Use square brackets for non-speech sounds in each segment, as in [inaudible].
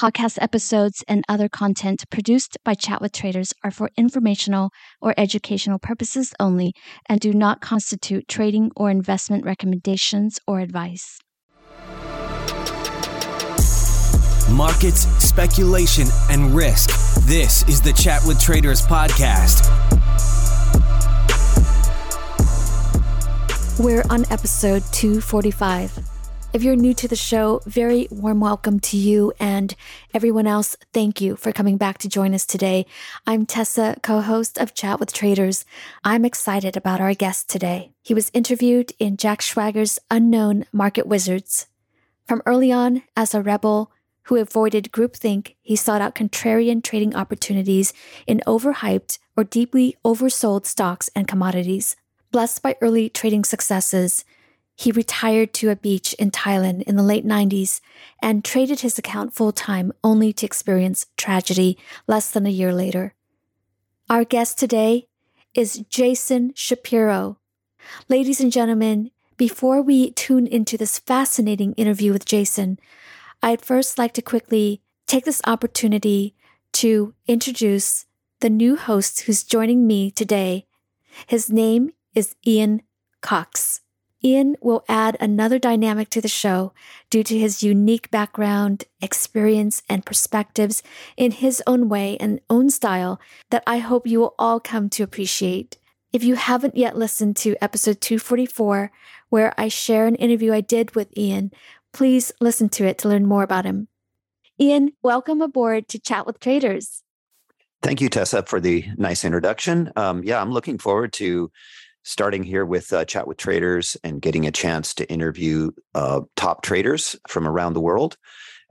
Podcast episodes and other content produced by Chat with Traders are for informational or educational purposes only and do not constitute trading or investment recommendations or advice. Markets, speculation, and risk. This is the Chat with Traders podcast. We're on episode 245. If you're new to the show, very warm welcome to you and everyone else. Thank you for coming back to join us today. I'm Tessa, co host of Chat with Traders. I'm excited about our guest today. He was interviewed in Jack Schwager's Unknown Market Wizards. From early on, as a rebel who avoided groupthink, he sought out contrarian trading opportunities in overhyped or deeply oversold stocks and commodities. Blessed by early trading successes, he retired to a beach in Thailand in the late 90s and traded his account full time only to experience tragedy less than a year later. Our guest today is Jason Shapiro. Ladies and gentlemen, before we tune into this fascinating interview with Jason, I'd first like to quickly take this opportunity to introduce the new host who's joining me today. His name is Ian Cox. Ian will add another dynamic to the show due to his unique background, experience, and perspectives in his own way and own style that I hope you will all come to appreciate. If you haven't yet listened to episode 244, where I share an interview I did with Ian, please listen to it to learn more about him. Ian, welcome aboard to Chat with Traders. Thank you, Tessa, for the nice introduction. Um, yeah, I'm looking forward to starting here with uh, Chat with Traders and getting a chance to interview uh, top traders from around the world.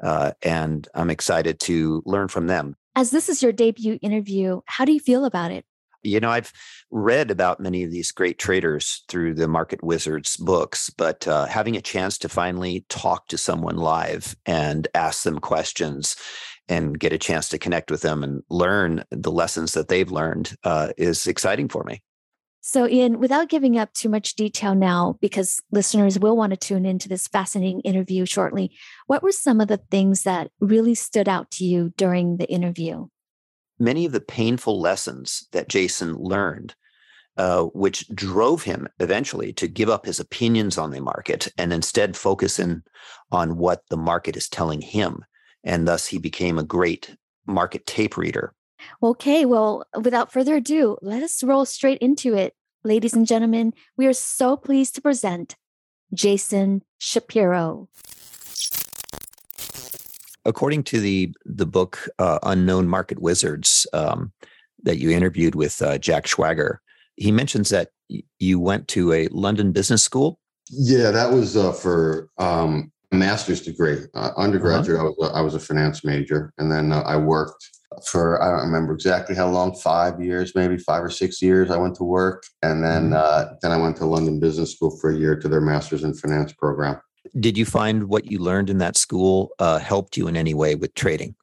Uh, and I'm excited to learn from them. As this is your debut interview, how do you feel about it? You know, I've read about many of these great traders through the Market Wizards books, but uh, having a chance to finally talk to someone live and ask them questions and get a chance to connect with them and learn the lessons that they've learned uh, is exciting for me. So, Ian, without giving up too much detail now, because listeners will want to tune into this fascinating interview shortly, what were some of the things that really stood out to you during the interview? Many of the painful lessons that Jason learned, uh, which drove him eventually to give up his opinions on the market and instead focus in on what the market is telling him. And thus, he became a great market tape reader Okay, well, without further ado, let us roll straight into it. Ladies and gentlemen, we are so pleased to present Jason Shapiro. According to the the book uh, Unknown Market Wizards um, that you interviewed with uh, Jack Schwager, he mentions that y- you went to a London business school. Yeah, that was uh, for um, a master's degree. Uh, undergraduate, uh-huh. I was a, I was a finance major, and then uh, I worked for I don't remember exactly how long, five years, maybe five or six years. I went to work, and then mm-hmm. uh, then I went to London Business School for a year to their Masters in Finance program. Did you find what you learned in that school uh, helped you in any way with trading?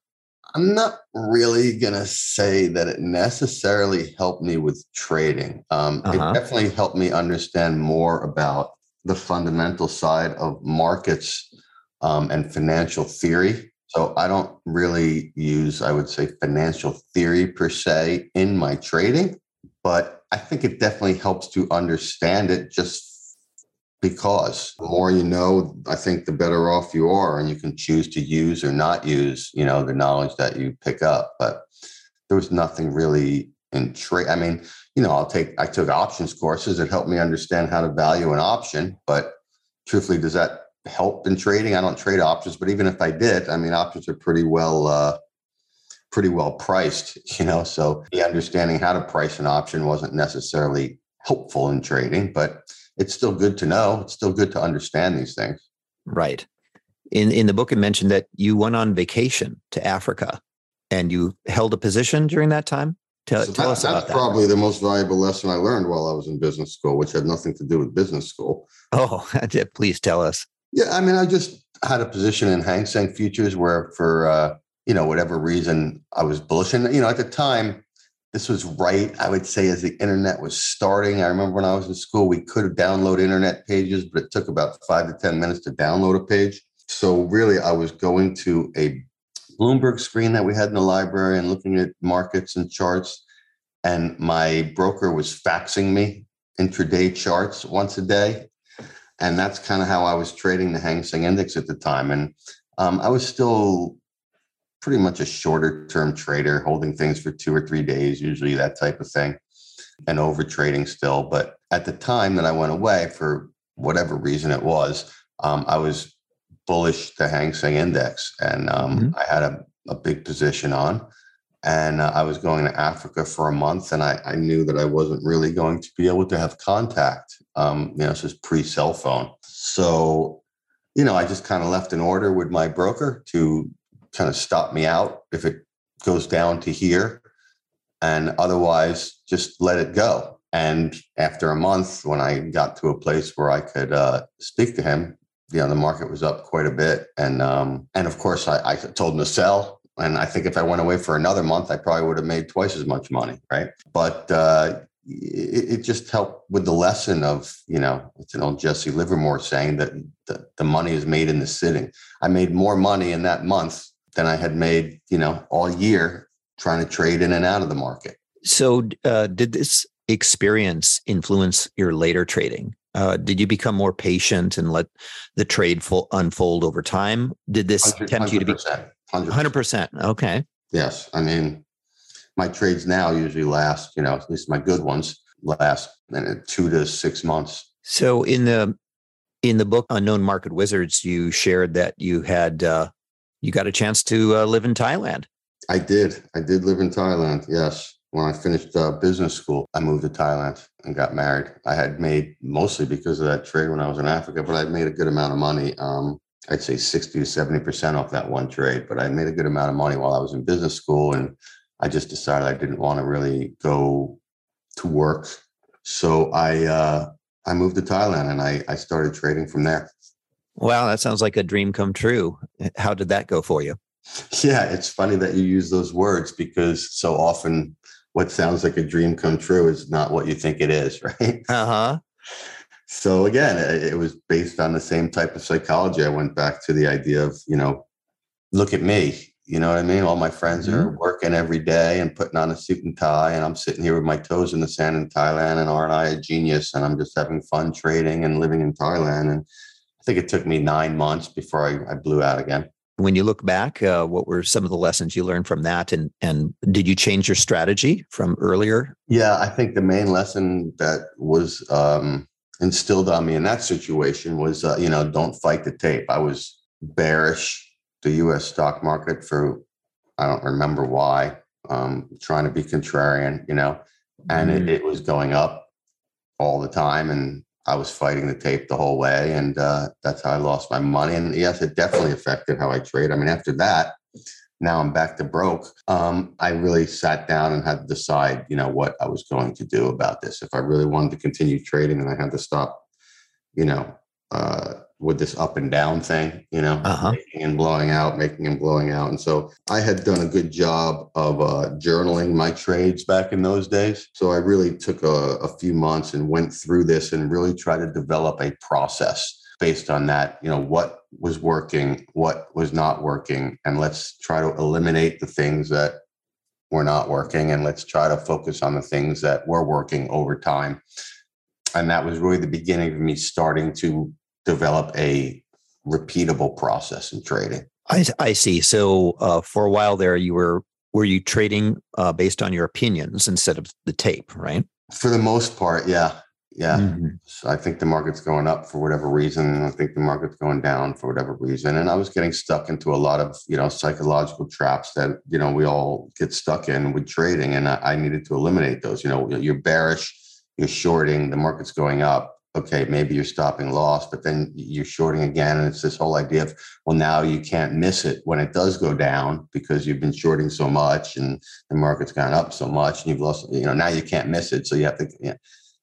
I'm not really gonna say that it necessarily helped me with trading. Um, uh-huh. It definitely helped me understand more about the fundamental side of markets um, and financial theory. So I don't really use, I would say, financial theory per se in my trading, but I think it definitely helps to understand it just because the more you know, I think the better off you are, and you can choose to use or not use, you know, the knowledge that you pick up. But there was nothing really in trade. I mean, you know, I'll take I took options courses that helped me understand how to value an option, but truthfully, does that help in trading? I don't trade options, but even if I did, I mean, options are pretty well uh, pretty well priced, [laughs] you know. So the understanding how to price an option wasn't necessarily helpful in trading, but it's still good to know. It's still good to understand these things. Right. In in the book, it mentioned that you went on vacation to Africa, and you held a position during that time. Tell, so tell that, us about that's that. probably the most valuable lesson I learned while I was in business school, which had nothing to do with business school. Oh, [laughs] please tell us. Yeah, I mean, I just had a position in Hang Seng futures where, for uh, you know, whatever reason, I was bullish, and you know, at the time, this was right, I would say, as the internet was starting. I remember when I was in school, we could download internet pages, but it took about five to 10 minutes to download a page. So, really, I was going to a Bloomberg screen that we had in the library and looking at markets and charts. And my broker was faxing me intraday charts once a day. And that's kind of how I was trading the Hang Seng Index at the time. And um, I was still pretty much a shorter term trader, holding things for two or three days, usually that type of thing, and over trading still. But at the time that I went away, for whatever reason it was, um, I was bullish the Hang Seng Index, and um, mm-hmm. I had a, a, big position on. And uh, I was going to Africa for a month, and I, I, knew that I wasn't really going to be able to have contact. Um, you know, this is pre cell phone, so you know, I just kind of left an order with my broker to kind of stop me out if it goes down to here and otherwise just let it go and after a month when i got to a place where i could uh, speak to him you know the market was up quite a bit and um, and of course I, I told him to sell and i think if i went away for another month i probably would have made twice as much money right but uh, it, just helped with the lesson of you know it's an old jesse livermore saying that the, the money is made in the sitting i made more money in that month than I had made, you know, all year trying to trade in and out of the market. So, uh, did this experience influence your later trading? Uh, did you become more patient and let the trade full, unfold over time? Did this tempt you to be 100%, 100%? Okay. Yes. I mean, my trades now usually last, you know, at least my good ones last two to six months. So in the in the book Unknown Market Wizards, you shared that you had uh, you got a chance to uh, live in Thailand. I did. I did live in Thailand. Yes. When I finished uh, business school, I moved to Thailand and got married. I had made mostly because of that trade when I was in Africa, but I'd made a good amount of money. Um, I'd say 60 to 70% off that one trade, but I made a good amount of money while I was in business school. And I just decided I didn't want to really go to work. So I, uh, I moved to Thailand and I, I started trading from there. Wow, that sounds like a dream come true. How did that go for you? Yeah, it's funny that you use those words because so often what sounds like a dream come true is not what you think it is, [laughs] right? Uh huh. So again, it was based on the same type of psychology. I went back to the idea of, you know, look at me. You know what I mean? All my friends mm-hmm. are working every day and putting on a suit and tie, and I'm sitting here with my toes in the sand in Thailand. And aren't I a genius? And I'm just having fun trading and living in Thailand. And I think it took me nine months before I, I blew out again. When you look back, uh, what were some of the lessons you learned from that, and and did you change your strategy from earlier? Yeah, I think the main lesson that was um, instilled on me in that situation was, uh, you know, don't fight the tape. I was bearish the U.S. stock market for I don't remember why, um, trying to be contrarian, you know, and mm. it, it was going up all the time, and I was fighting the tape the whole way, and uh, that's how I lost my money. And yes, it definitely affected how I trade. I mean, after that, now I'm back to broke. Um, I really sat down and had to decide, you know, what I was going to do about this. If I really wanted to continue trading, then I had to stop, you know, uh, with this up and down thing, you know, Uh-huh. making and blowing out, making and blowing out. And so I had done a good job of uh, journaling my trades back in those days. So I really took a, a few months and went through this and really tried to develop a process based on that, you know, what was working, what was not working, and let's try to eliminate the things that were not working and let's try to focus on the things that were working over time. And that was really the beginning of me starting to develop a repeatable process in trading. I, I see. So uh, for a while there, you were were you trading uh, based on your opinions instead of the tape, right? For the most part, yeah. Yeah. Mhm. So I think the market's going up for whatever reason. I think the market's going down for whatever reason. And I was getting stuck into a lot of, you know, psychological traps that, you know, we all get stuck in with trading. And I, I needed to eliminate those. You know, you're bearish, you're shorting, the market's going up. Okay, maybe you're stopping loss, but then you're shorting again. And it's this whole idea of, well, now you can't miss it when it does go down because you've been shorting so much and the market's gone up so much and you've lost, you know, now you can't miss it. So you have to, you know,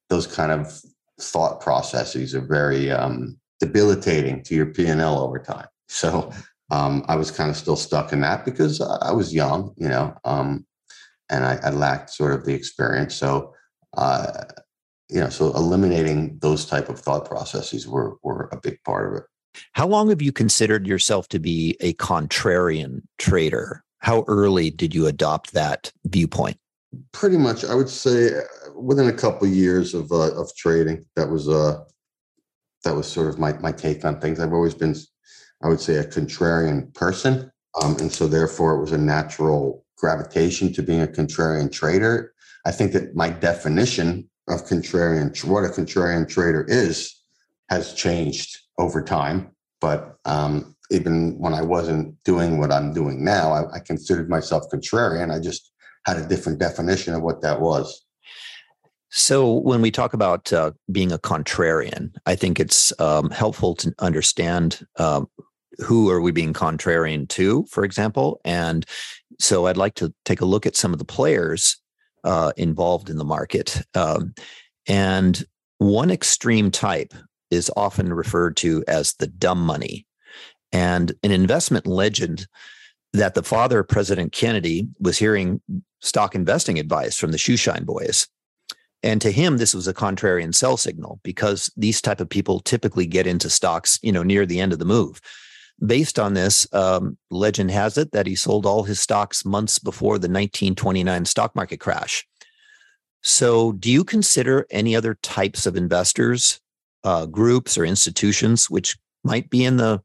those kind of thought processes are very um, debilitating to your P&L over time. So um, I was kind of still stuck in that because I was young, you know, um, and I, I lacked sort of the experience. So, uh, you know, so eliminating those type of thought processes were were a big part of it. How long have you considered yourself to be a contrarian trader? How early did you adopt that viewpoint? Pretty much, I would say uh, within a couple of years of uh, of trading, that was uh that was sort of my my take on things. I've always been, I would say, a contrarian person, um, and so therefore it was a natural gravitation to being a contrarian trader. I think that my definition of contrarian, what a contrarian trader is, has changed over time. But um, even when I wasn't doing what I'm doing now, I, I considered myself contrarian. I just had a different definition of what that was. So, when we talk about uh, being a contrarian, I think it's um, helpful to understand um, who are we being contrarian to, for example. And so, I'd like to take a look at some of the players uh, involved in the market. Um, and one extreme type is often referred to as the dumb money. And an investment legend that the father of President Kennedy was hearing stock investing advice from the Shoeshine Boys. And to him, this was a contrarian sell signal because these type of people typically get into stocks, you know, near the end of the move. Based on this, um, legend has it that he sold all his stocks months before the 1929 stock market crash. So, do you consider any other types of investors, uh, groups, or institutions which might be in the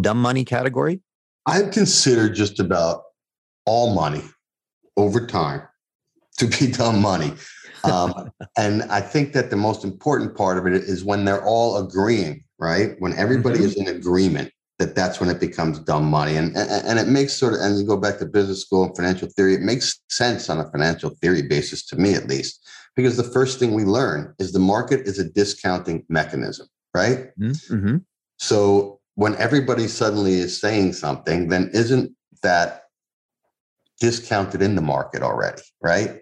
dumb money category? I've considered just about all money over time to be [laughs] dumb money. Um, and I think that the most important part of it is when they're all agreeing, right? When everybody Mhm. is in agreement, that that's when it becomes dumb money. And, and and it makes sort of, and you go back to business school and financial theory, it makes sense on a financial theory basis to me at least, because the first thing we learn is the market is a discounting mechanism, right? Mm-hmm. So when everybody suddenly is saying something, then isn't that discounted in the market already, right?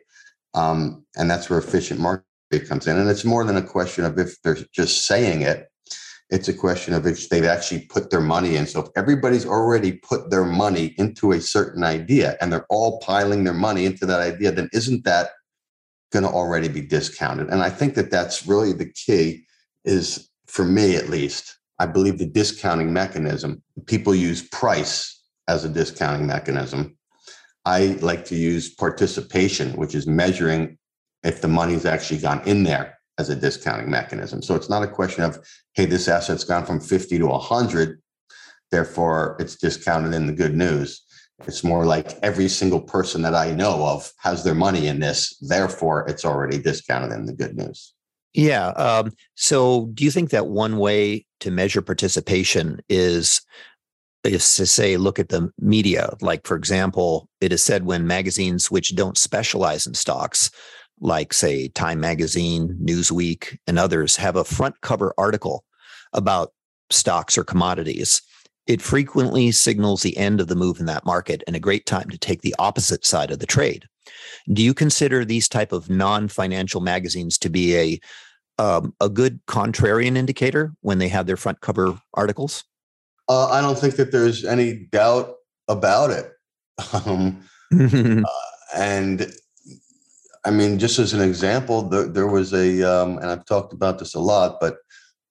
Um, and that's where efficient market comes in. And it's more than a question of if they're just saying it, it's a question of if they've actually put their money in. So if everybody's already put their money into a certain idea and they're all piling their money into that idea, then isn't that going to already be discounted? And I think that that's really the key is for me at least, I believe the discounting mechanism, people use price as a discounting mechanism. I like to use participation, which is measuring if the money's actually gone in there as a discounting mechanism. So it's not a question of, hey, this asset's gone from 50 to 100, therefore it's discounted in the good news. It's more like every single person that I know of has their money in this, therefore it's already discounted in the good news. Yeah. Um, so, do you think that one way to measure participation is is to say, look at the media? Like, for example, it is said when magazines which don't specialize in stocks, like say Time Magazine, Newsweek, and others, have a front cover article about stocks or commodities. It frequently signals the end of the move in that market and a great time to take the opposite side of the trade. Do you consider these type of non-financial magazines to be a um, a good contrarian indicator when they have their front cover articles? Uh, I don't think that there's any doubt about it. [laughs] Um, [laughs] uh, and I mean, just as an example, there, there was a, um, and I've talked about this a lot, but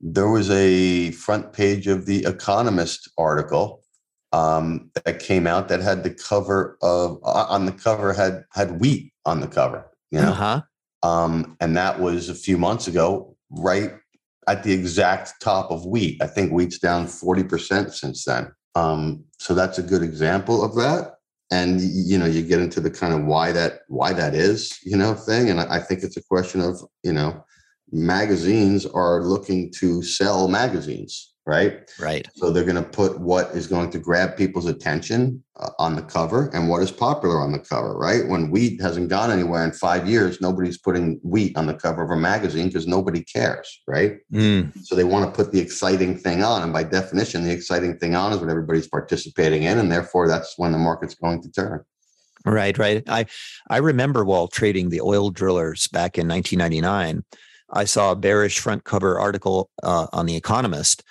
there was a front page of the Economist article um, that came out that had the cover of uh, on the cover had had wheat on the cover, you know, uh-huh. um, and that was a few months ago, right at the exact top of wheat. I think wheat's down forty percent since then. Um, so that's a good example of that and you know you get into the kind of why that why that is you know thing and i think it's a question of you know magazines are looking to sell magazines right? Right. So they're going to put what is going to grab people's attention uh, on the cover and what is popular on the cover right? When wheat hasn't gone anywhere in five years nobody's putting wheat on the cover of a magazine because nobody cares right? Mm. so they want to put the exciting thing on and by definition the exciting thing on is what everybody's participating in and therefore that's when the market's going to turn. Right right. I i remember while trading the oil drillers back in 1999 I saw a bearish front cover article uh, on The Economist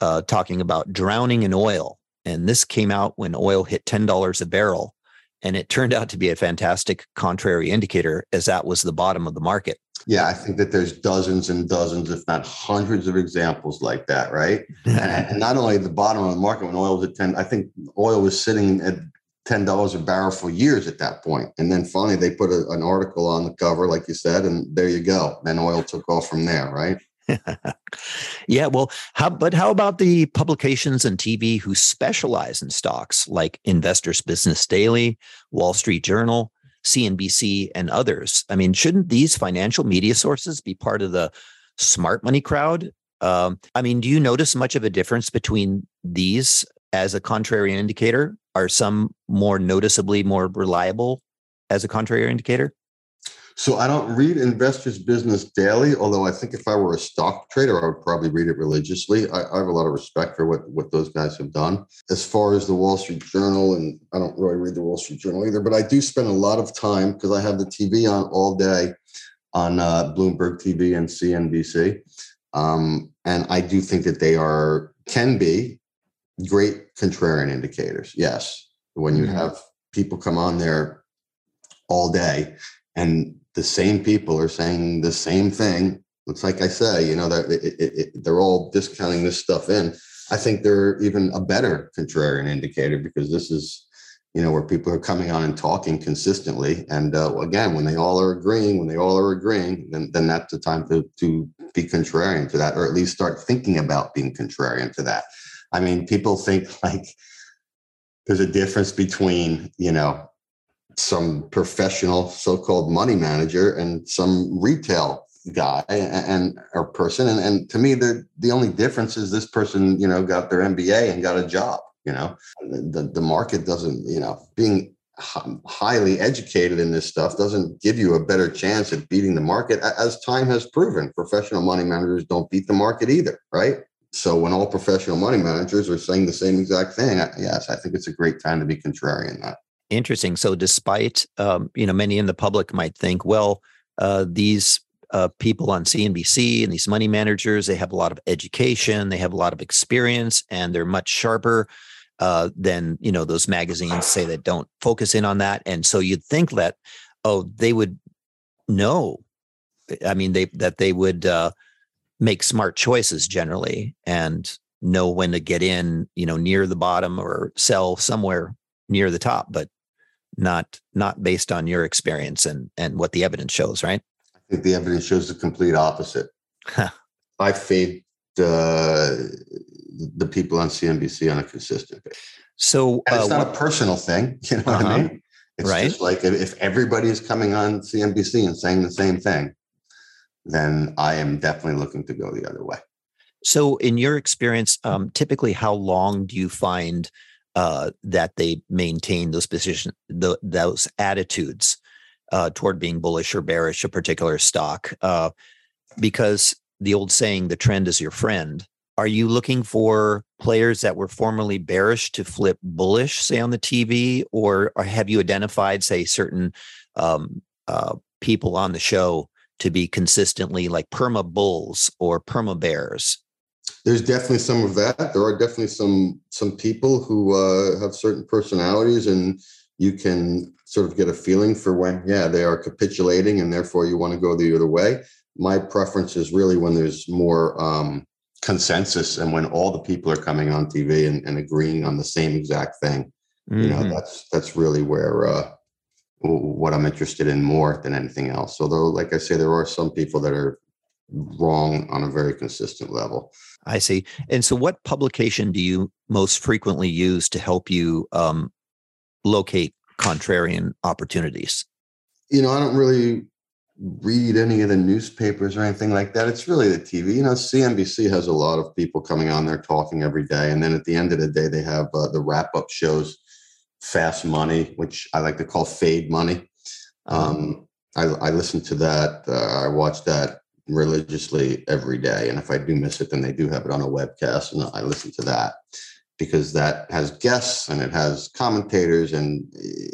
uh, talking about drowning in oil. And this came out when oil hit $10 a barrel. And it turned out to be a fantastic contrary indicator, as that was the bottom of the market. Yeah, I think that there's dozens and dozens, if not hundreds of examples like that, right? [laughs] and, not only the bottom of the market when oil was at 10, I think oil was sitting at $10 a barrel for years at that point. And then finally they put a, an article on the cover, like you said, and there you go. Then oil took off from there, right? [laughs] yeah, well, how but how about the publications and TV who specialize in stocks like Investors Business Daily, Wall Street Journal, CNBC, and others? I mean, shouldn't these financial media sources be part of the smart money crowd? Um, I mean, do you notice much of a difference between these as a contrarian indicator? Are some more noticeably more reliable as a contrarian indicator? So I don't read Investors Business Daily, although I think if I were a stock trader, I would probably read it religiously. I, I, have a lot of respect for what, what those guys have done. As far as the Wall Street Journal, and I don't really read the Wall Street Journal either, but I do spend a lot of time because I have the TV on all day on uh, Bloomberg TV and CNBC. Um, and I do think that they are, can be great contrarian indicators. Yes. When you mm-hmm. have people come on there all day and the same people are saying the same thing. It's like I say, you know, that they're all discounting this stuff in. I think they're even a better contrarian indicator because this is, you know, where people are coming on and talking consistently. And uh, again, when they all are agreeing, when they all are agreeing, then then that's the time to to be contrarian to that, or at least start thinking about being contrarian to that. I mean, people think like there's a difference between, you know, some professional so-called money manager and some retail guy and, and or person. And, and to me the the only difference is this person you know got their mba and got a job you know? The, the market doesn't you know being highly educated in this stuff doesn't give you a better chance at beating the market as time has proven. Professional money managers don't beat the market either right? So when all professional money managers are saying the same exact thing yes i think it's a great time to be contrarian that Interesting. So, despite um, you know, many in the public might think, well, uh, these uh, people on CNBC and these money managers, they have a lot of education, they have a lot of experience, and they're much sharper uh, than you know those magazines say that don't focus in on that. And so you'd think that, oh, they would know. I mean, they that they would uh, make smart choices generally and know when to get in, you know, near the bottom or sell somewhere near the top. But not not based on your experience and and what the evidence shows, right? I think the evidence shows the complete opposite. I fade uh, the people on CNBC on a consistent basis. So uh, it's not what, a personal thing, [laughs] you know uh-huh. what I uh-huh. mean? It's right. just like if everybody is coming on CNBC and saying the same thing, then I am definitely looking to go the other way. So, in your experience, um, typically, how long do you find uh, that they maintain those position the, those attitudes uh, toward being bullish or bearish a particular stock uh, because the old saying the trend is your friend are you looking for players that were formerly bearish to flip bullish say on the tv or, or have you identified say certain um, uh, people on the show to be consistently like perma bulls or perma bears? There's definitely some of that. There are definitely some some people who uh, have certain personalities, and you can sort of get a feeling for when, yeah, they are capitulating, and therefore you want to go the other way. My preference is really when there's more um, consensus and when all the people are coming on TV and, and agreeing on the same exact thing. Mm-hmm. You know, mm-hmm. that's that's really where uh, what I'm interested in more than anything else. Although, like I say, there are some people that are wrong on a very consistent level. I see. And so, what publication do you most frequently use to help you um, locate contrarian opportunities? You know, I don't really read any of the newspapers or anything like that. It's really the TV. You know, CNBC has a lot of people coming on there talking every day, and then at the end of the day, they have uh, the wrap up shows, Fast Money, which I like to call Fade Money. Uh-huh. Um, I, I listen to that. Uh, I watch that religiously every day, and if I do miss it, then they do have it on a webcast, and I listen to that because that has guests and it has commentators and eh,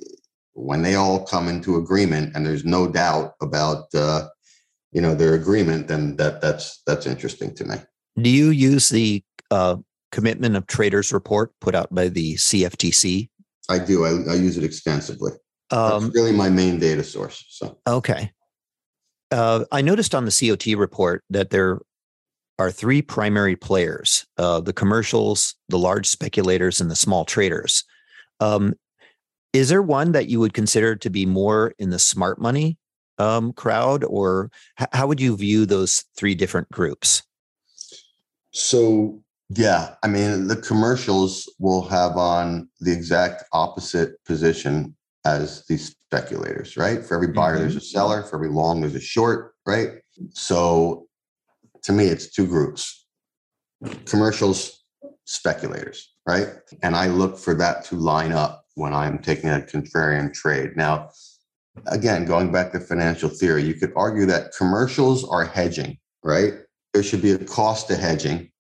when they all come into agreement and there's no doubt about uh, you know their agreement then that that's that's interesting to me. Do you use the uh, commitment of traders report put out by the cftc i do. I, I use it extensively. Um, that's really my main data source so. Okay uh, i noticed on the cot report that there are three primary players uh, the commercials the large speculators and the small traders um, is there one that you would consider to be more in the smart money um, crowd, or h- how would you view those three different groups? So, yeah, I mean, the commercials will have on the exact opposite position as these speculators, right? For every buyer, mm-hmm. there's a seller. For every long, there's a short, right? So, to me, it's two groups commercials, speculators, right? And I look for that to line up when I'm taking a contrarian trade. Now, again, going back to financial theory, you could argue that commercials are hedging, right? There should be a cost to hedging,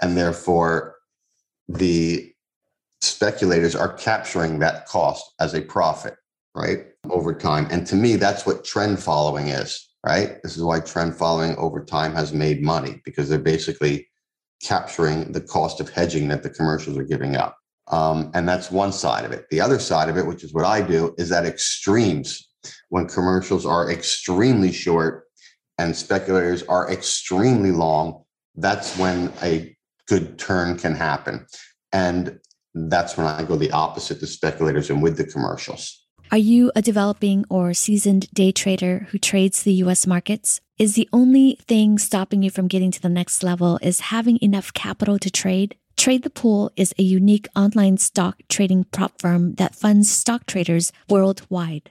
and therefore the speculators are capturing that cost as a profit, right? Over time. And to me, that's what trend following is, right? This is why trend following over time has made money because they're basically capturing the cost of hedging that the commercials are giving up. Um, and that's one side of it. The other side of it, which is what I do, is that extremes when commercials are extremely short and speculators are extremely long, that's when a good turn can happen. And that's when I go the opposite to speculators and with the commercials. Are you a developing or seasoned day trader who trades the US markets? Is the only thing stopping you from getting to the next level is having enough capital to trade? Trade the Pool is a unique online stock trading prop firm that funds stock traders worldwide.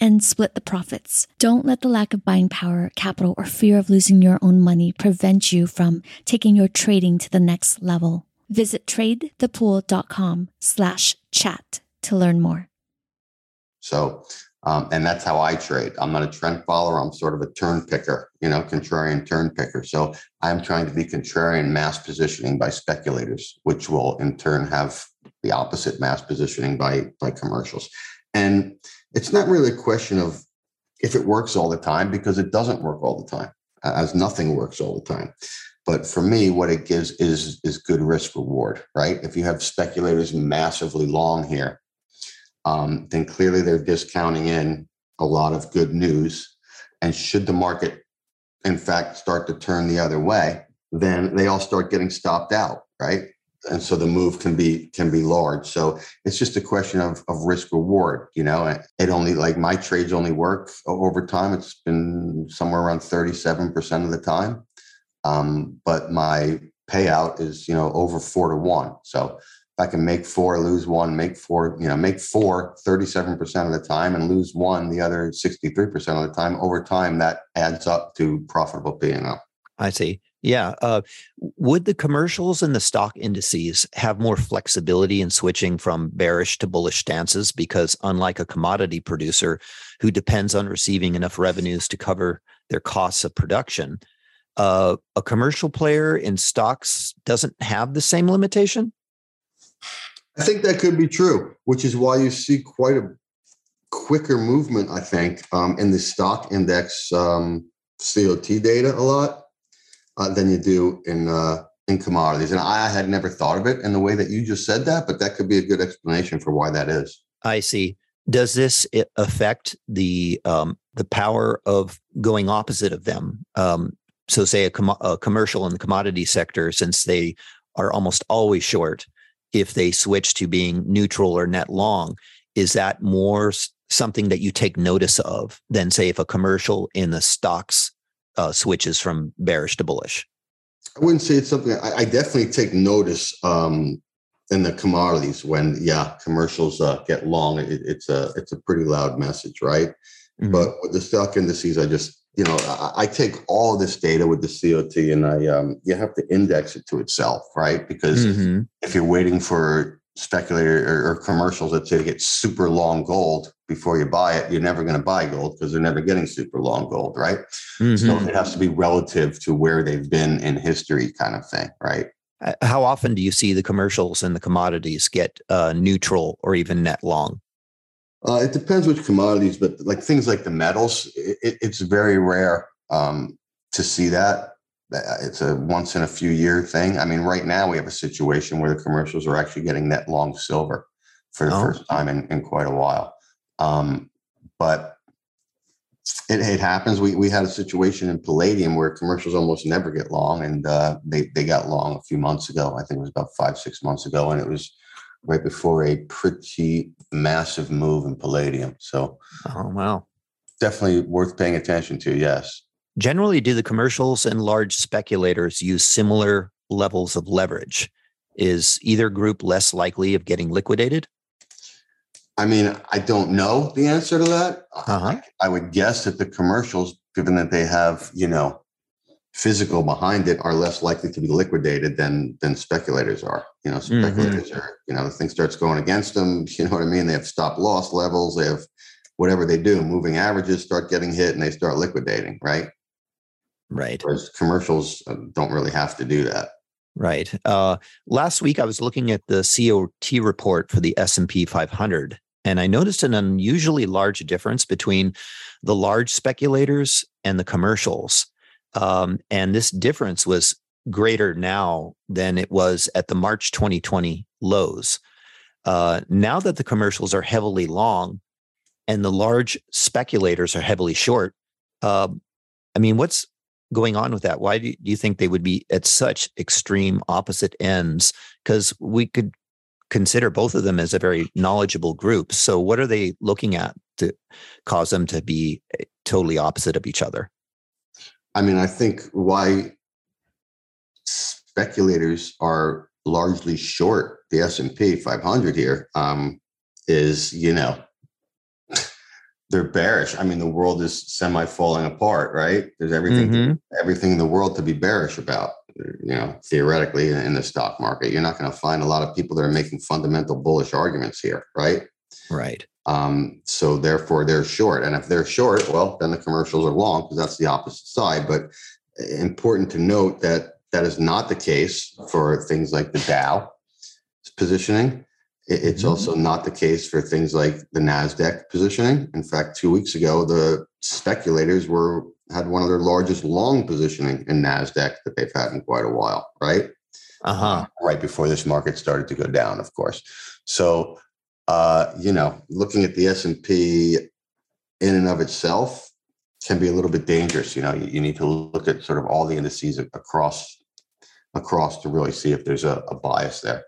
and split the profits. Don't let the lack of buying power, capital, or fear of losing your own money prevent you from taking your trading to the next level. Visit tradethepool.com slash chat to learn more. So um, and that's how I trade. I'm not a trend follower. I'm sort of a turn picker, you know, contrarian turn picker. So I'm trying to be contrarian mass positioning by speculators, which will in turn have the opposite mass positioning by by commercials. And it's not really a question of if it works all the time because it doesn't work all the time, as nothing works all the time. But for me, what it gives is is good risk reward, right? If you have speculators massively long here, um, then clearly they're discounting in a lot of good news. And should the market, in fact, start to turn the other way, then they all start getting stopped out, right? And so the move can be can be large. So it's just a question of, of risk reward. You know, it only like my trades only work over time. It's been somewhere around 37% of the time. Um, but my payout is, you know, over four to one. So if I can make four, lose one, make four, you know, make four 37% of the time and lose one the other 63% of the time, over time, that adds up to profitable P&L. I see. Yeah. Uh, would the commercials and the stock indices have more flexibility in switching from bearish to bullish stances? Because unlike a commodity producer who depends on receiving enough revenues to cover their costs of production, uh, a commercial player in stocks doesn't have the same limitation? I think that could be true, which is why you see quite a quicker movement, I think, um, in the stock index um, COT data a lot uh, than you do in uh, in commodities. And I had never thought of it in the way that you just said that, but that could be a good explanation for why that is. I see. Does this affect the um, the power of going opposite of them? Um, so, say a, com- a commercial in the commodity sector, since they are almost always short, if they switch to being neutral or net long, is that more something that you take notice of than say if a commercial in the stocks uh, switches from bearish to bullish? I wouldn't say it's something I, I definitely take notice um, in the commodities when yeah commercials uh, get long. It, it's a it's a pretty loud message, right? Mm-hmm. But with the stock indices, I just you know I, I, take all this data with the COT and I um, you have to index it to itself, right? Because mm-hmm. if you're waiting for speculator or, or commercials that say to get super long gold before you buy it, you're never going to buy gold because they're never getting super long gold, right? Mm-hmm. So it has to be relative to where they've been in history, kind of thing, right? Uh, how often do you see the commercials and the commodities get uh, neutral or even net long? Uh, it depends which commodities, but like things like the metals, it, it's very rare um, to see that. It's a once in a few year thing. I mean, right now we have a situation where the commercials are actually getting net long silver for the oh. first time in, in quite a while. Um, but it, it, happens. We we had a situation in palladium where commercials almost never get long, and uh, they they got long a few months ago. I think it was about five six months ago, and it was right before a pretty massive move in palladium. So, oh wow, definitely worth paying attention to. Yes. Generally, do the commercials and large speculators use similar levels of leverage? Is either group less likely of getting liquidated? I mean, I don't know the answer to that. Uh-huh. I, I would guess that the commercials, given that they have, you know, physical behind it, are less likely to be liquidated than than speculators are. You know, mm-hmm. speculators mm-hmm. are, you know, the thing starts going against them. [laughs] You know what I mean? They have stop loss levels. They have whatever they do. Moving averages start getting hit, and they start liquidating. Right. Right. Whereas commercials uh, don't really have to do that. Right. Uh, last week, I was looking at the COT report for the S and P 500, and I noticed an unusually large difference between the large speculators and the commercials. Um, and this difference was greater now than it was at the March 2020 lows. Uh, now that the commercials are heavily long and the large speculators are heavily short, uh, I mean, what's going on with that? Why do you think they would be at such extreme opposite ends? Because we could consider both of them as a very knowledgeable group. So, what are they looking at to cause them to be eh, totally opposite of each other? I mean, I think why speculators are largely short the S&P 500 here um, is, you know, they're bearish. I mean, the world is semi falling apart, right? There's everything, mm-hmm. everything in the world to be bearish about you know, theoretically in the stock market. You're not going to find a lot of people that are making fundamental bullish arguments here, right? Right. Um, so therefore they're short. And if they're short, well, then the commercials are long because that's the opposite side. But important to note that that is not the case for things like the Dow positioning. It's mm-hmm. also not the case for things like the NASDAQ positioning. In fact, two weeks ago, the speculators were had one of their largest long positioning in Nasdaq that they've had in quite a while, right? Uh-huh. Uh, right before this market started to go down, of course. So, uh, you know, looking at the S and P in and of itself can be a little bit dangerous. You know, you, you, need to look at sort of all the indices across across to really see if there's a, a bias there.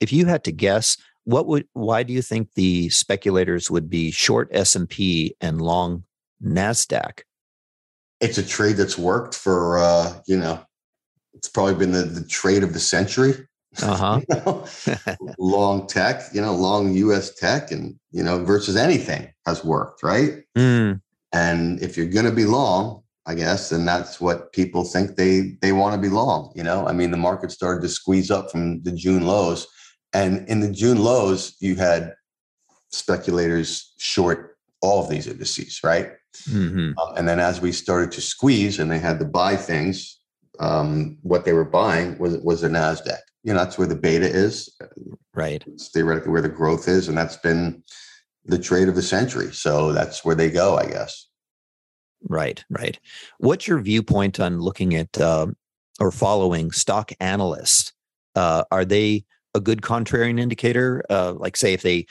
If you had to guess, what would why do you think the speculators would be short S and P and long Nasdaq? it's a trade that's worked for uh, you know it's probably been the, the trade of the century uh-huh [laughs] you know? [laughs] long tech you know long us tech and you know versus anything has worked right mm. and if you're going to be long I guess, and that's what people think they they want to be long. You know, I mean, the market started to squeeze up from the June lows, and in the June lows, you had speculators short all of these indices, right? Mm-hmm. Um, and then as we started to squeeze, and they had to buy things, um, what they were buying was was the Nasdaq. You know, that's where the beta is, right? It's theoretically where the growth is, and that's been the trade of the century. So that's where they go, I guess. Right, right. What's your viewpoint on looking at uh, or following stock analysts? Uh, are they a good contrarian indicator? Uh, like, say, if they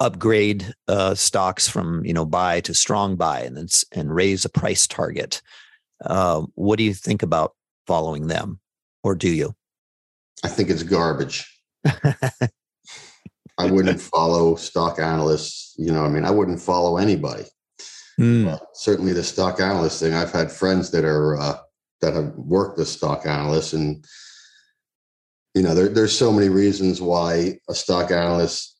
upgrade uh, stocks from you know buy to strong buy and then and raise a price target, uh, what do you think about following them, or do you? I think it's garbage. [laughs] I wouldn't follow stock analysts. You know, I mean, I wouldn't follow anybody. Mm. certainly, the stock analyst thing. I've had friends that are uh, that have worked as stock analysts, and you know, there, there's so many reasons why a stock analyst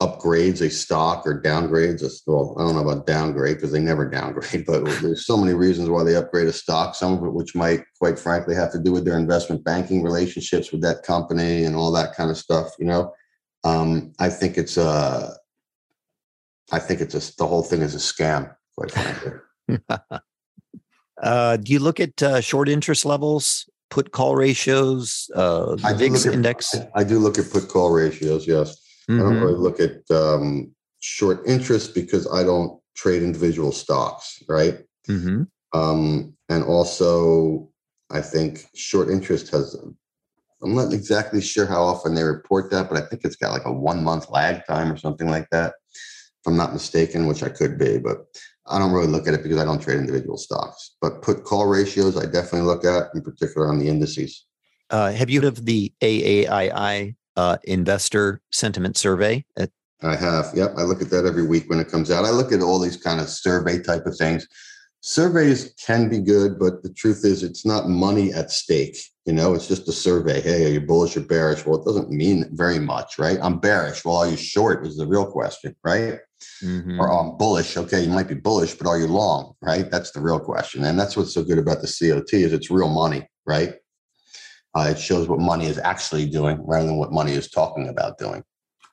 upgrades a stock or downgrades a well, I don't know about downgrade because they never [laughs] downgrade, but there's so many reasons why they upgrade a stock, some of it which might quite frankly have to do with their investment banking relationships with that company and all that kind of stuff, you know. Um, I think it's a I think it's a the whole thing is a scam, quite frankly. [laughs] uh, do you look at uh, short interest levels, put call ratios, uh, the VIX index? I, I do look at put call ratios, yes. Mm-hmm. I don't really mm-hmm. look at um, short interest because I don't trade individual stocks, right? Mm-hmm. Um, and also, I think short interest has. I'm not exactly sure how often they report that, but I think it's got like a one month lag time or something like that. If I'm not mistaken, which I could be, but I don't really look at it because I don't trade individual stocks. But put call ratios, I definitely look at, in particular on the indices. Uh, have you heard of the AAII uh, investor sentiment survey. At- I have. Yep. I look at that every week when it comes out. I look at all these kind of survey type of things. Surveys can be good, but the truth is it's not money at stake. You know, it's just a survey. Hey, are you bullish or bearish? Well, it doesn't mean very much, right? I'm bearish. Well, are you short is the real question, right? Mm-hmm. Or I'm bullish. Okay, you might be bullish, but are you long? Right? That's the real question. And that's what's so good about the COT is it's real money, right? Uh, it shows what money is actually doing rather than what money is talking about doing.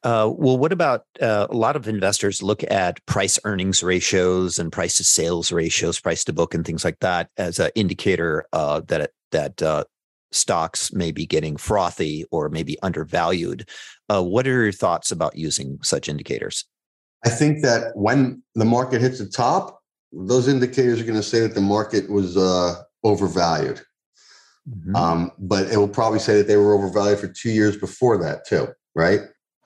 Uh, well, what about uh, a lot of investors look at price earnings ratios and price to sales ratios, price to book, and things like that as an indicator uh, that that uh, stocks may be getting frothy or maybe undervalued. Uh, what are your thoughts about using such indicators? I think that when the market hits the top, those indicators are going to say that the market was overvalued. Mm-hmm. Um, but it will probably say that they were overvalued for two years before that too, right?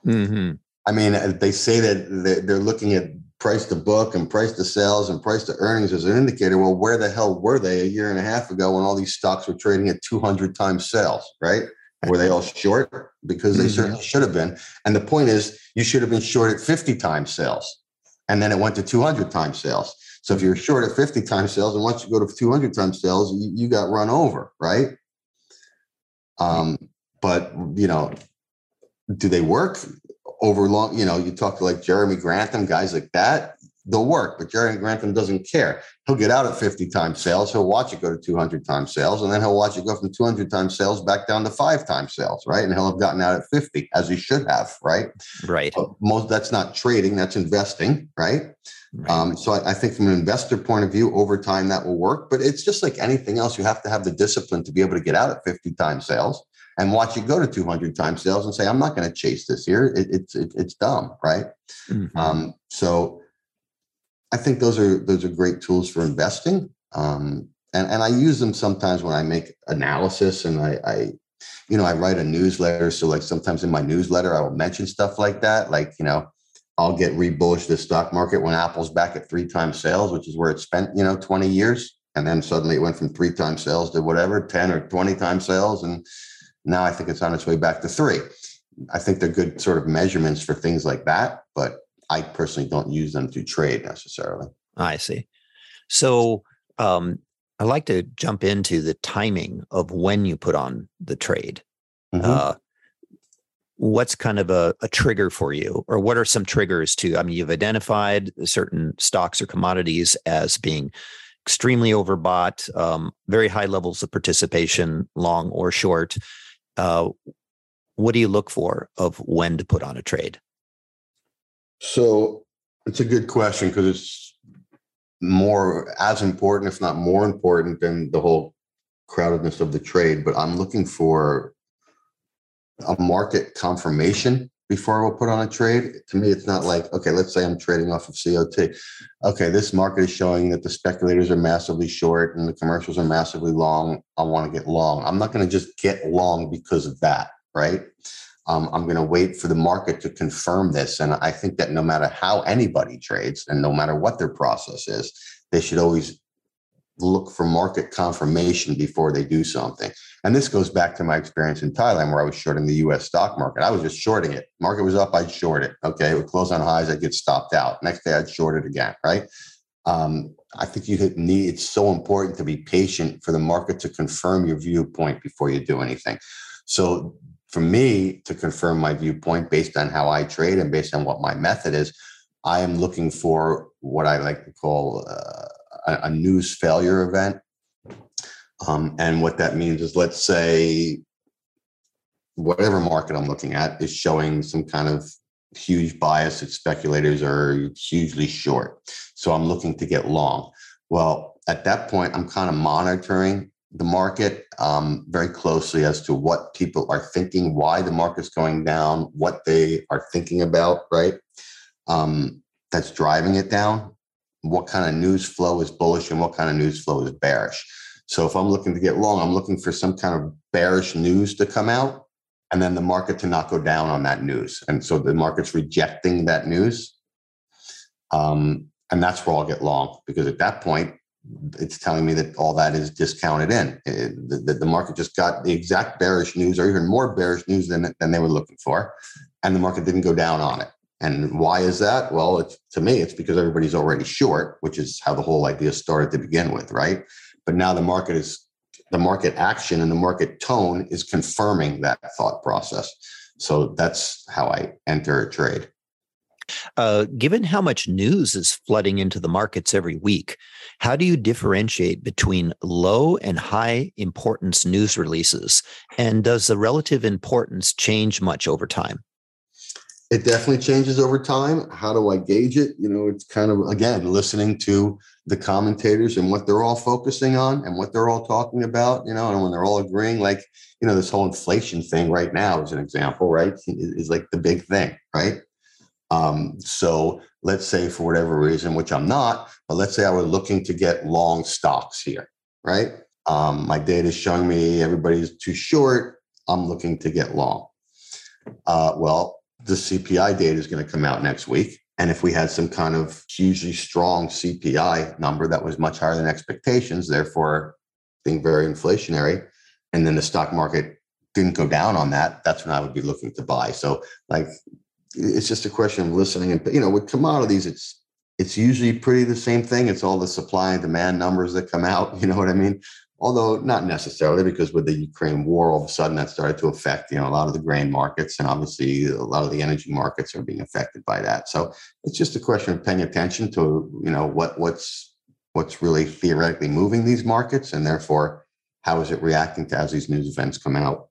Mm-hmm. I mean, uh, they say that they're looking at price to book and price to sales and price to earnings as an indicator. Well, where the hell were they a year and a half ago when all these stocks were trading at 200 times sales, right? Were they all short? Because they mm-hmm. certainly should have been. And the point is, you should have been short at 50 times sales. And then it went to 200 times sales. So if you're short at 50 times sales, and once you go to 200 times sales, you, you got run over, right? Um, but you know, do they work over long? You know, you talk to like Jeremy Grantham, guys like that, they'll work. But Jeremy Grantham doesn't care. He'll get out at 50 times sales. He'll watch it go to 200 times sales, and then he'll watch it go from 200 times sales back down to five times sales, right? And he'll have gotten out at 50 as he should have, right? Right. But most that's not trading, that's investing, right? Right. Um, so I, I, think from an investor point of view, over time that will work. But it's just like anything else; you have to have the discipline to be able to get out at 50 times sales and watch it go to 200 times sales and say, "I'm not going to chase this here. It, it's it, it's dumb, right?" Mm-hmm. Um, so I think those are those are great tools for investing, um, and and I use them sometimes when I make analysis and I, I you know, I write a newsletter. So like sometimes in my newsletter, I will mention stuff like that. Like, you know, I'll get re-bullish the stock market when Apple's back at three times sales, which is where it spent, you know, 20 years. And then suddenly it went from three times sales to whatever, 10 or 20 times sales. And now I think it's on its way back to three. I think they're good sort of measurements for things like that, but I personally don't use them to trade necessarily. I see. So um, I like to jump into the timing of when you put on the trade. Mm-hmm. Uh, what's kind of a, a, trigger for you or what are some triggers to i mean you've identified certain stocks or commodities as being extremely overbought, um, very high levels of participation, long or short. Uh, what do you look for of when to put on a trade? So it's a good question because it's more as important, if not more important, than the whole crowdedness of the trade. But I'm looking for a market confirmation before I will put on a trade. To me, it's not like, okay, let's say I'm trading off of COT. Okay, this market is showing that the speculators are massively short and the commercials are massively long. I want to get long. I'm not going to just get long because of that, right? Um, I'm going to wait for the market to confirm this. And I think that no matter how anybody trades and no matter what their process is, they should always look for market confirmation before they do something. And this goes back to my experience in Thailand where I was shorting the US stock market. I was just shorting it. Market was up, I'd short it. Okay. It would close on highs, I'd get stopped out. Next day I'd short it again. Right. Um, I think you need it's so important to be patient for the market to confirm your viewpoint before you do anything. So for me to confirm my viewpoint based on how I trade and based on what my method is, I am looking for what I like to call uh, a, a news failure event. Um, and what that means is, let's say, whatever market I'm looking at is showing some kind of huge bias that speculators are hugely short. So I'm looking to get long. Well, at that point, I'm kind of monitoring the market um, very closely as to what people are thinking, why the market's going down, what they are thinking about, right? Um, that's driving it down what kind of news flow is bullish and what kind of news flow is bearish. So if I'm looking to get long, I'm looking for some kind of bearish news to come out and then the market to not go down on that news. And so the market's rejecting that news. Um, and that's where I'll get long because at that point, it's telling me that all that is discounted in. It, the, the, market just got the exact bearish news or even more bearish news than, than they were looking for. And the market didn't go down on it. And why is that? Well, it's, to me, it's because everybody's already short, which is how the whole idea started to begin with, right? But now the market is the market action and the market tone is confirming that thought process. So that's how I enter a trade. Uh, given how much news is flooding into the markets every week, how do you differentiate between low and high importance news releases? And does the relative importance change much over time? it definitely changes over time. How do I gauge it? You know, it's kind of again listening to the commentators and what they're all focusing on and what they're all talking about. You know, and when they're all agreeing, like you know, this whole inflation thing right now is an example, right? Is, like the big thing, right? Um, so let's say for whatever reason, which I'm not, but let's say I were looking to get long stocks here, right? Um, my data is showing me everybody's too short. I'm looking to get long. Uh, well, the CPI data is going to come out next week. And if we had some kind of hugely strong CPI number that was much higher than expectations, therefore being very inflationary, and then the stock market didn't go down on that, that's when I would be looking to buy. So, like, it's just a question of listening. And you know, with commodities, it's it's usually pretty the same thing. It's all the supply and demand numbers that come out. [laughs] You know what I mean? although not necessarily because with the Ukraine war, all of a sudden that started to affect you know a lot of the grain markets, and obviously a lot of the energy markets are being affected by that. So it's just a question of paying attention to you know what what's what's really theoretically moving these markets, and therefore how is it reacting to as these news events come out.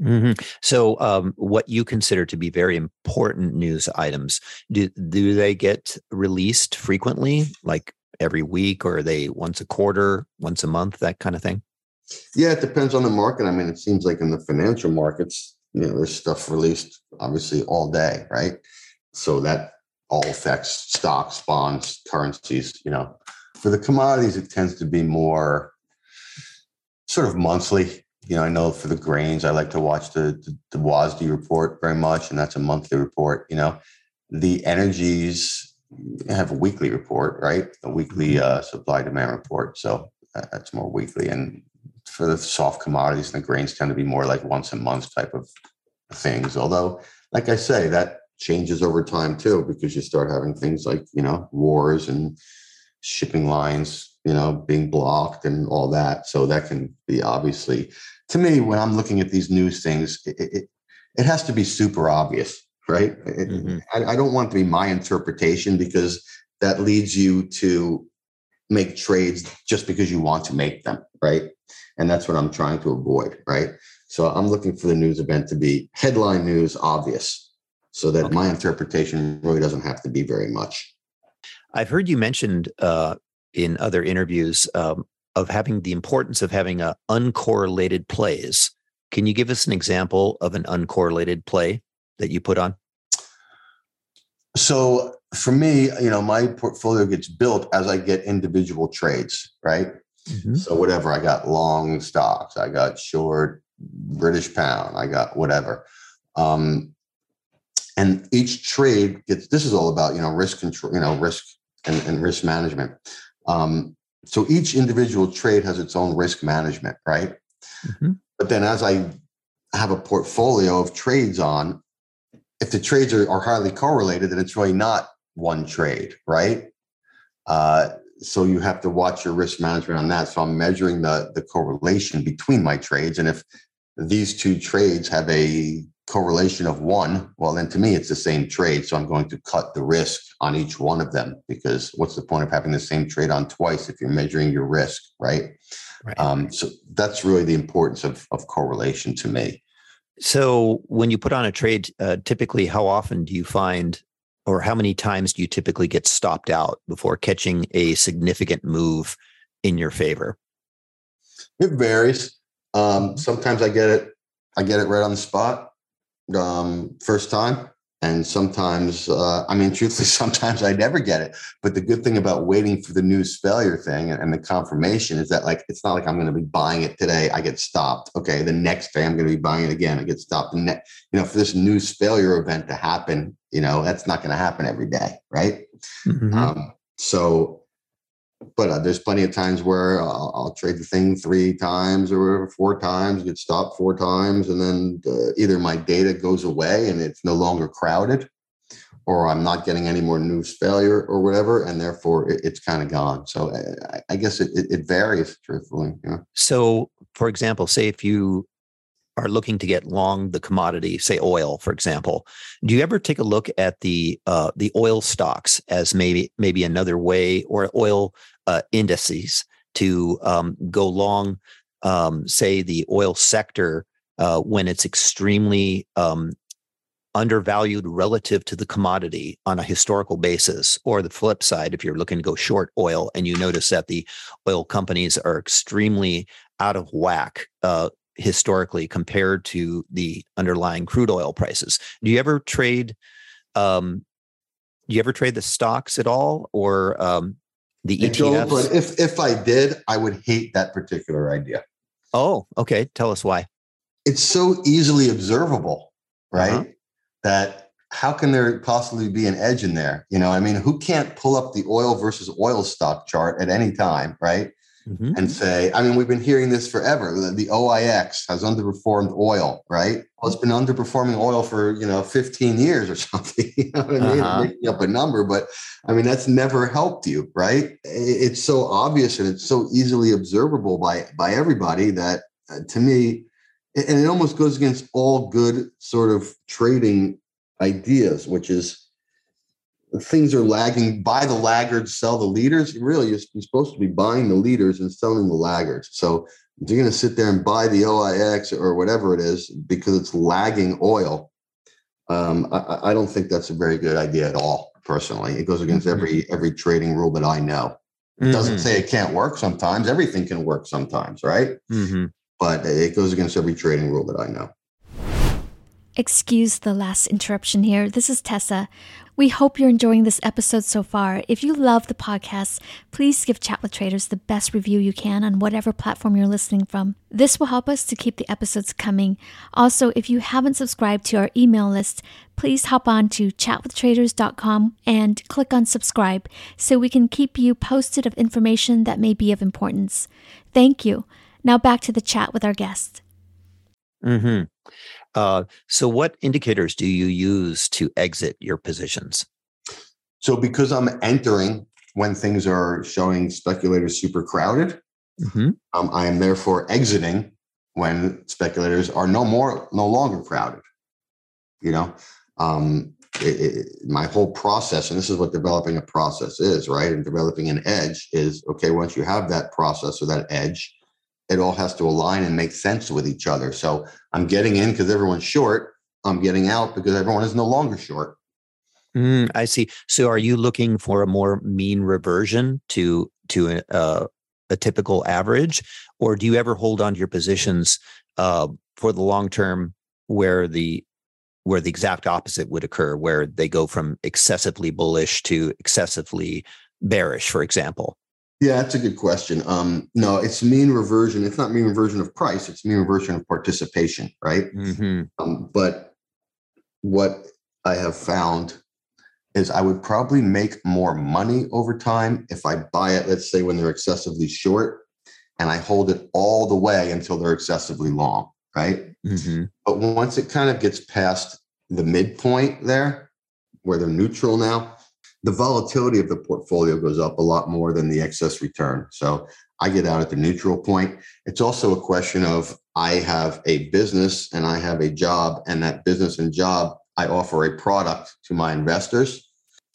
Mm-hmm. So, um, what you consider to be very important news items do do they get released frequently, like every week or are they once a quarter, once a month, that kind of thing? Yeah, it depends on the market. I mean, it seems like in the financial markets, you know, there's stuff released obviously all day, right? So that all affects stocks, bonds, currencies, you know. For the commodities, it tends to be more sort of monthly. You know, I know for the grains, I like to watch the, the, the WASDE report very much, and that's a monthly report. You know, the energies, have a weekly report, right? A weekly mm-hmm. uh, supply demand report. So that's more weekly. And for the soft commodities and the grains tend to be more like once a month type of things. Although, like I say, that changes over time too, because you start having things like, you know, wars and shipping lines, you know, being blocked and all that. So that can be obviously, to me, when I'm looking at these news things, it, it, it has to be super obvious right? Mm-hmm. I, I, don't want to be my interpretation because that leads you to make trades just because you want to make them, right? And that's what I'm trying to avoid, right? So I'm looking for the news event to be headline news, obvious, so that okay. my interpretation really doesn't have to be very much. I've heard you mentioned uh, in other interviews um, of having the importance of having a uncorrelated plays. Can you give us an example of an uncorrelated play that you put on? So for me, you know, my portfolio gets built as I get individual trades, right? Mm-hmm. So whatever I got long stocks, I got short British pound, I got whatever. Um, and each trade gets this is all about you know risk control, you know, risk and, and risk management. Um, so each individual trade has its own risk management, right? Mm-hmm. But then as I have a portfolio of trades on, if the trades are, are highly correlated, then it's really not one trade, right? Uh, so you have to watch your risk management on that. So I'm measuring the the correlation between my trades, and if these two trades have a correlation of one, well, then to me, it's the same trade. So I'm going to cut the risk on each one of them because what's the point of having the same trade on twice if you're measuring your risk, right? right. Um, so that's really the importance of, of correlation to me. So when you put on a trade, uh, typically, how often do you find, or how many times do you typically get stopped out before catching a significant move in your favor? It varies. Um, sometimes I get it, I get it right on the spot um, first time. And sometimes, uh, I mean, truthfully, [laughs] sometimes I never get it. But the good thing about waiting for the news failure thing and, and the confirmation is that, like, it's not like I'm going to be buying it today. I get stopped. Okay, the next day I'm going to be buying it again. I get stopped. And ne- you know, for this news failure event to happen, you know, that's not going to happen every day, right? Mm-hmm. Um, so but uh, there's plenty of times where I'll, I'll, trade the thing three times or four times, get stopped four times, and then either my data goes away and it's no longer crowded, or I'm not getting any more news failure or whatever, and therefore it, it's kind of gone. So uh, I, I guess it, it, it, varies, truthfully. Yeah. So, for example, say if you are looking to get long the commodity, say oil, for example, do you ever take a look at the uh, the oil stocks as maybe maybe another way, or oil uh, indices to um, go long, um, say the oil sector uh, when it's extremely um, undervalued relative to the commodity on a historical basis, or the flip side, if you're looking to go short oil and you notice that the oil companies are extremely out of whack uh, historically compared to the underlying crude oil prices. Do you ever trade? Um, you ever trade the stocks at all, or um, the ETFs? but if if I did, I would hate that particular idea. Oh, okay. Tell us why. It's so easily observable, right? Uh-huh. That how can there possibly be an edge in there? You know, I mean, who can't pull up the oil versus oil stock chart at any time, right? Mm-hmm. and say, I mean, we've been hearing this forever. The OIX has underperformed oil, right? Well, it's been underperforming oil for, you know, 15 years or [laughs] something. you know what I mean? Uh-huh. Making up a number, but I mean, that's never helped you, right? It's so obvious and it's so easily observable by by everybody that uh, to me, and it almost goes against all good sort of trading ideas, which is things are lagging. Buy the laggards, sell the leaders. Really, you're, you're supposed to be buying the leaders and selling the laggards. So if you're going to sit there and buy the OIX or whatever it is because it's lagging oil, um, I, I, don't think that's a very good idea at all. Personally, it goes against mm-hmm. every every trading rule that I know. It mm-hmm. doesn't say it can't work sometimes. Everything can work sometimes, right? Mm-hmm. But it goes against every trading rule that I know. Excuse the last interruption here. This is Tessa. We hope you're enjoying this episode so far. If you love the podcast, please give Chat with Traders the best review you can on whatever platform you're listening from. This will help us to keep the episodes coming. Also, if you haven't subscribed to our email list, please hop on to chatwithtraders.com and click on subscribe so we can keep you posted of information that may be of importance. Thank you. Now back to the chat with our guest. Mm-hmm. Uh, so, what indicators do you use to exit your positions? So, because I'm entering when things are showing speculators super crowded, mm-hmm. um, I am therefore exiting when speculators are no more, no longer crowded. You know, um, it, it, my whole process, and this is what developing a process is, right? And developing an edge is okay. Once you have that process or that edge, it all has to align and make sense with each other. So I'm getting in because everyone's short. I'm getting out because everyone is no longer short. Mm, I see. So are you looking for a more mean reversion to to a, a typical average, or do you ever hold on to your positions uh, for the long term where the where the exact opposite would occur, where they go from excessively bullish to excessively bearish, for example? Yeah, that's a good question. Um, no, it's mean reversion. It's not mean reversion of price. It's mean reversion of participation, right? Mm-hmm. Um, but what I have found is I would probably make more money over time if I buy it, let's say when they're excessively short, and I hold it all the way until they're excessively long, right? Mm-hmm. But once it kind of gets past the midpoint there, where they're neutral now, the volatility of the portfolio goes up a lot more than the excess return. So I get out at the neutral point. It's also a question of I have a business and I have a job, and that business and job, I offer a product to my investors,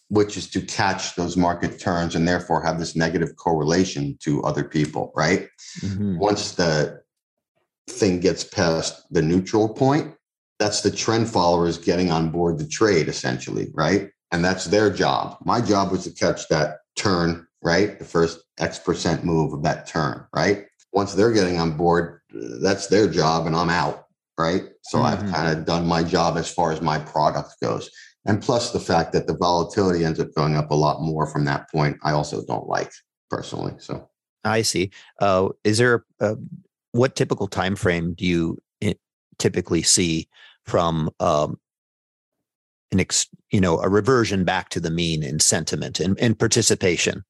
which is to catch those market turns and therefore have this negative correlation to other people, right? Mm-hmm. Once the thing gets past the neutral point, that's the trend followers getting on board the trade essentially, right? And that's their job. My job was to catch that turn, right? The first X percent move of that turn, right? Once they're getting on board, that's their job and I'm out, right? So Mm-hmm. I've kind of done my job as far as my product goes. And plus the fact that the volatility ends up going up a lot more from that point, I also don't like personally. So I see. Uh, is there a, what typical time frame do you typically see from um, an ex, you know a reversion back to the mean in sentiment and, and participation?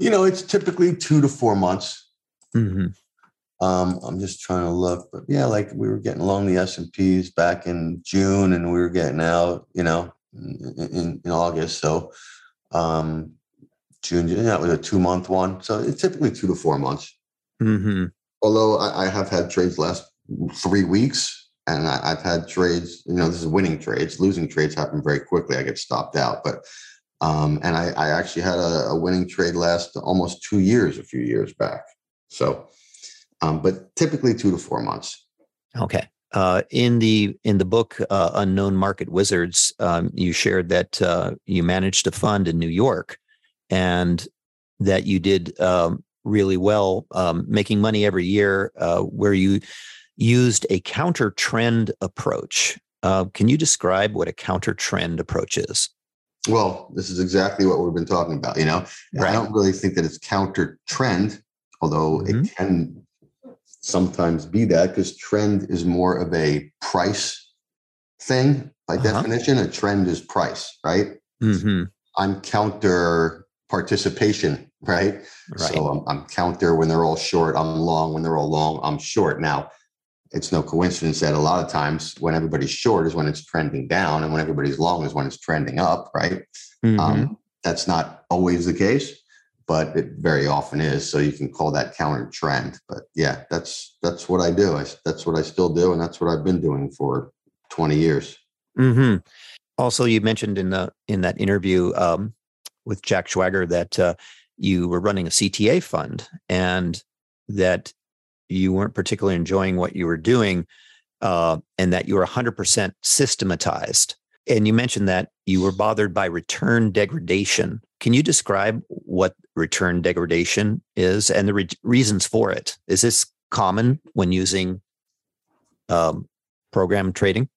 you know, it's typically two to four months. Mm-hmm. Um, I'm just trying to look, but yeah, like we were getting along the S and P's back in June, and we were getting out, you know, in, in, in August. So, um, June, yeah, that was a two month one. So it's typically two to four months. Mm-hmm. Although I, I have had trades last three weeks, and I, I've had trades. You know, this is winning trades. Losing trades happen very quickly. I get stopped out, but. Um, and I, I actually had a, a winning trade last almost two years, a few years back. So, um, but typically two to four months. Okay. Uh, in the in the book uh, Unknown Market Wizards, um, you shared that uh, you managed a fund in New York, and that you did um, really well, um, making money every year, uh, where you used a counter trend approach. Uh, can you describe what a counter trend approach is? Well, this is exactly what we've been talking about. You know, Right. I don't really think that it's counter trend, although Mhm. it can sometimes be that because trend is more of a price thing by Uh-huh. definition. A trend is price, right? Mm-hmm. I'm counter participation, right? Right. So I'm, I'm counter when they're all short. I'm long when they're all long. I'm short. Now, it's no coincidence that a lot of times when everybody's short is when it's trending down, and when everybody's long is when it's trending up, right? Mhm. Um, that's not always the case, but it very often is. So you can call that counter trend. But yeah, that's that's what I do. I, that's what I still do, and that's what I've been doing for 20 years. hmm Also, you mentioned in the in that interview um, with Jack Schwager that uh, you were running a CTA fund and that you weren't particularly enjoying what you were doing, uh, and that you were 100% systematized. And you mentioned that you were bothered by return degradation. Can you describe what return degradation is and the re- reasons for it? Is this common when using um, program trading?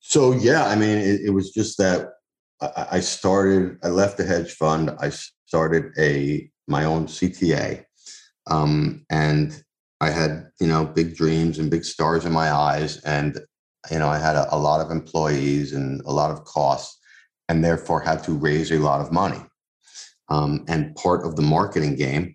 So yeah, I mean, it, it was just that I, I started. I left the hedge fund. I started a my own CTA, um, and I had you know big dreams and big stars in my eyes, and you know I had a, a lot of employees and a lot of costs, and therefore had to raise a lot of money. Um, and part of the marketing game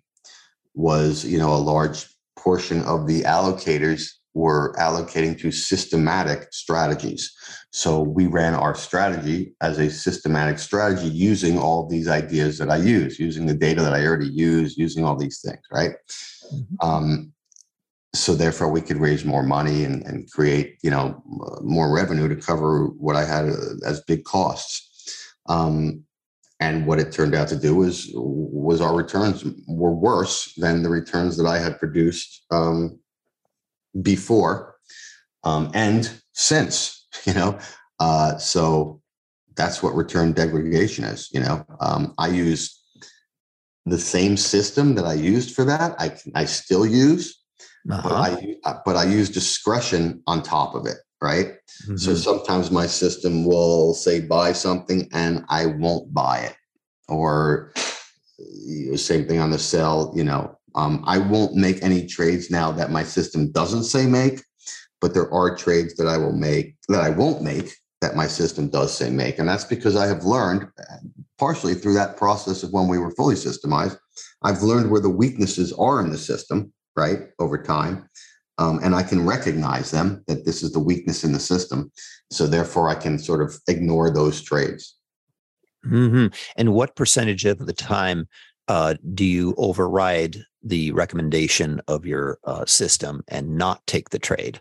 was you know a large portion of the allocators were allocating to systematic strategies. So we ran our strategy as a systematic strategy using all these ideas that I use, using the data that I already use, using all these things, right? Mhm. Um, so therefore we could raise more money and, and create you know more revenue to cover what i had as big costs um, and what it turned out to do was was our returns were worse than the returns that i had produced um, before um, and since [laughs] you know uh, so that's what return degradation is you know um, i use the same system that i used for that i i still use uh-huh. but I uh, but I use discretion on top of it, right? Mm-hmm. So sometimes my system will say buy something and I won't buy it, or same thing on the sell. You know, um, I won't make any trades now that my system doesn't say make, but there are trades that I will make that I won't make that my system does say make, and that's because I have learned partially through that process of when we were fully systemized. I've learned where the weaknesses are in the system right over time um, and i can recognize them that this is the weakness in the system so therefore i can sort of ignore those trades mm-hmm. and what percentage of the time uh, do you override the recommendation of your uh, system and not take the trade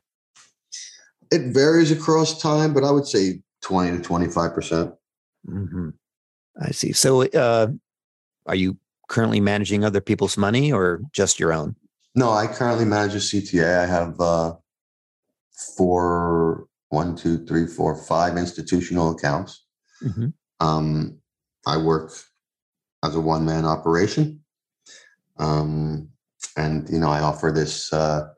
it varies across time but i would say 20 to 25 percent mm-hmm. i see so uh, are you currently managing other people's money or just your own no, I currently manage a CTA. I have uh, four, one, two, three, four, five institutional accounts. Mm-hmm. Um, I work as a one man operation. Um, and, you know, I offer this uh,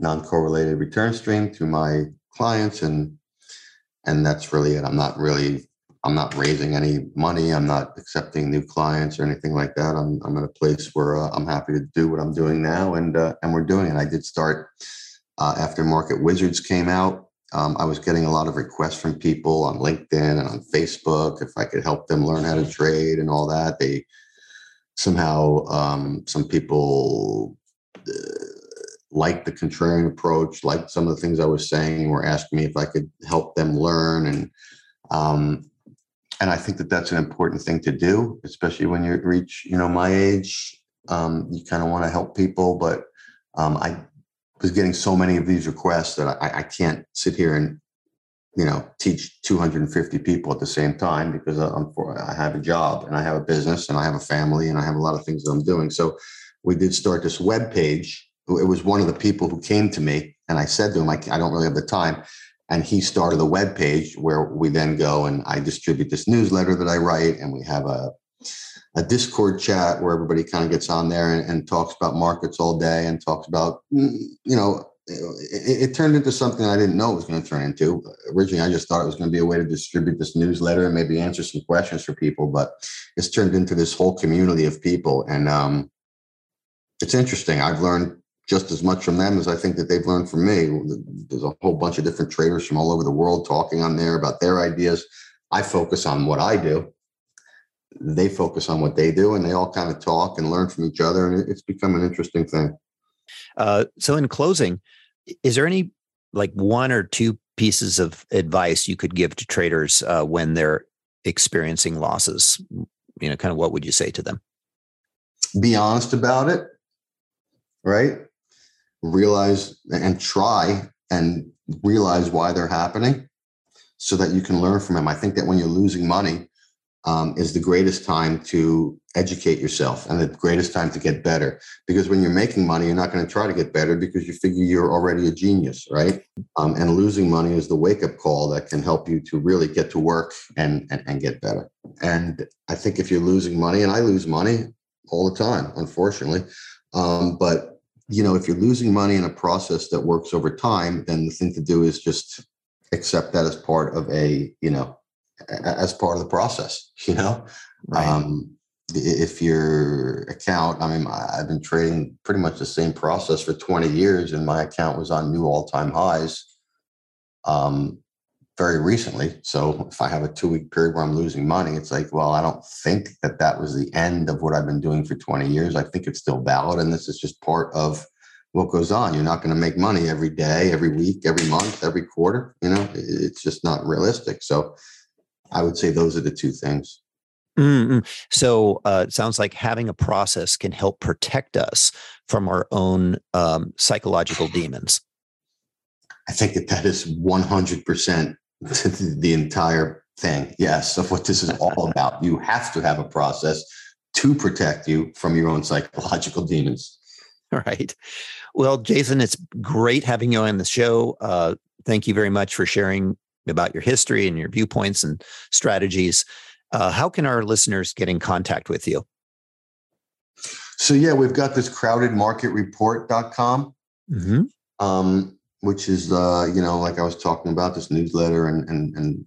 non correlated return stream to my clients. And, and that's really it. I'm not really I'm not raising any money. I'm not accepting new clients or anything like that. I'm I'm at a place where uh, I'm happy to do what I'm doing now, and uh, and we're doing it. I did start uh, after Market Wizards came out. Um, I was getting a lot of requests from people on LinkedIn and on Facebook if I could help them learn how to trade and all that. They somehow um, some people liked the contrarian approach, liked some of the things I was saying, were asking me if I could help them learn and. Um, and I think that that's an important thing to do, especially when you reach, you know, my age. Um, you kind of want to help people, but um, I was getting so many of these requests that I, I, can't sit here and, you know, teach 250 people at the same time because I'm for, I have a job and I have a business and I have a family and I have a lot of things that I'm doing. So we did start this web page. It was one of the people who came to me and I said to him, I, I don't really have the time and he started a web page where we then go and I distribute this newsletter that I write, and we have a a Discord chat where everybody kind of gets on there and, and talks about markets all day and talks about mm, you know it, it, turned into something I didn't know it was going to turn into. Originally, I just thought it was going to be a way to distribute this newsletter and maybe answer some questions for people, but it's turned into this whole community of people, and um, it's interesting. I've learned just as much from them as I think that they've learned from me. There's a whole bunch of different traders from all over the world talking on there about their ideas. I focus on what I do. They focus on what they do, and they all kind of talk and learn from each other, and it's become an interesting thing. Uh, so, in closing, is there any like one or two pieces of advice you could give to traders uh, when they're experiencing losses? You know, kind of what would you say to them? Be honest about it, right? Realize and try and realize why they're happening so that you can learn from them. I think that when you're losing money um, is the greatest time to educate yourself and the greatest time to get better. Because when you're making money, you're not going to try to get better because you figure you're already a genius, right? Um, and losing money is the wake up call that can help you to really get to work and, and, and get better. And I think if you're losing money, and I lose money all the time, unfortunately, um, but you know, if you're losing money in a process that works over time, then the thing to do is just accept that as part of a, you know, as part of the process, [laughs] you know. Right. Um, if your account, I mean, I've been trading pretty much the same process for 20 years, and my account was on new all-time highs um, very recently. So if I have a two-week period where I'm losing money, it's like, well, I don't think that that was the end of what I've been doing for 20 years. I think it's still valid, and this is just part of what goes on. You're not going to make money every day, every week, every month, every quarter. You know, it's just not realistic. So I would say those are the two things. Mm-hmm. So uh, it sounds like having a process can help protect us from our own um, psychological demons. I think that that is 100% the entire thing. Yes, of what this is all [laughs] about. You have to have a process to protect you from your own psychological demons. All right. Well, Jason, it's great having you on the show. Uh, thank you very much for sharing about your history and your viewpoints and strategies. Uh, how can our listeners get in contact with you? So, yeah, we've got this crowdedmarketreport.com, mm-hmm. um, which is, uh, you know, like I was talking about, this newsletter and, and, and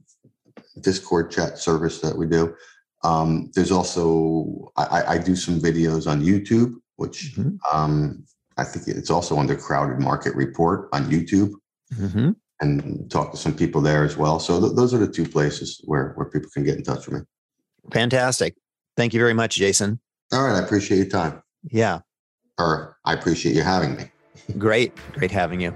Discord chat service that we do. Um, there's also, I, I, do some videos on YouTube, which mm-hmm. um, I think it's also under Crowded Market Report on YouTube. Mm-hmm and talk to some people there as well. So th- those are the two places where where people can get in touch with me. Fantastic. Thank you very much, Jason. All right, I appreciate your time. Yeah. Or I appreciate you having me. [laughs] Great. Great having you.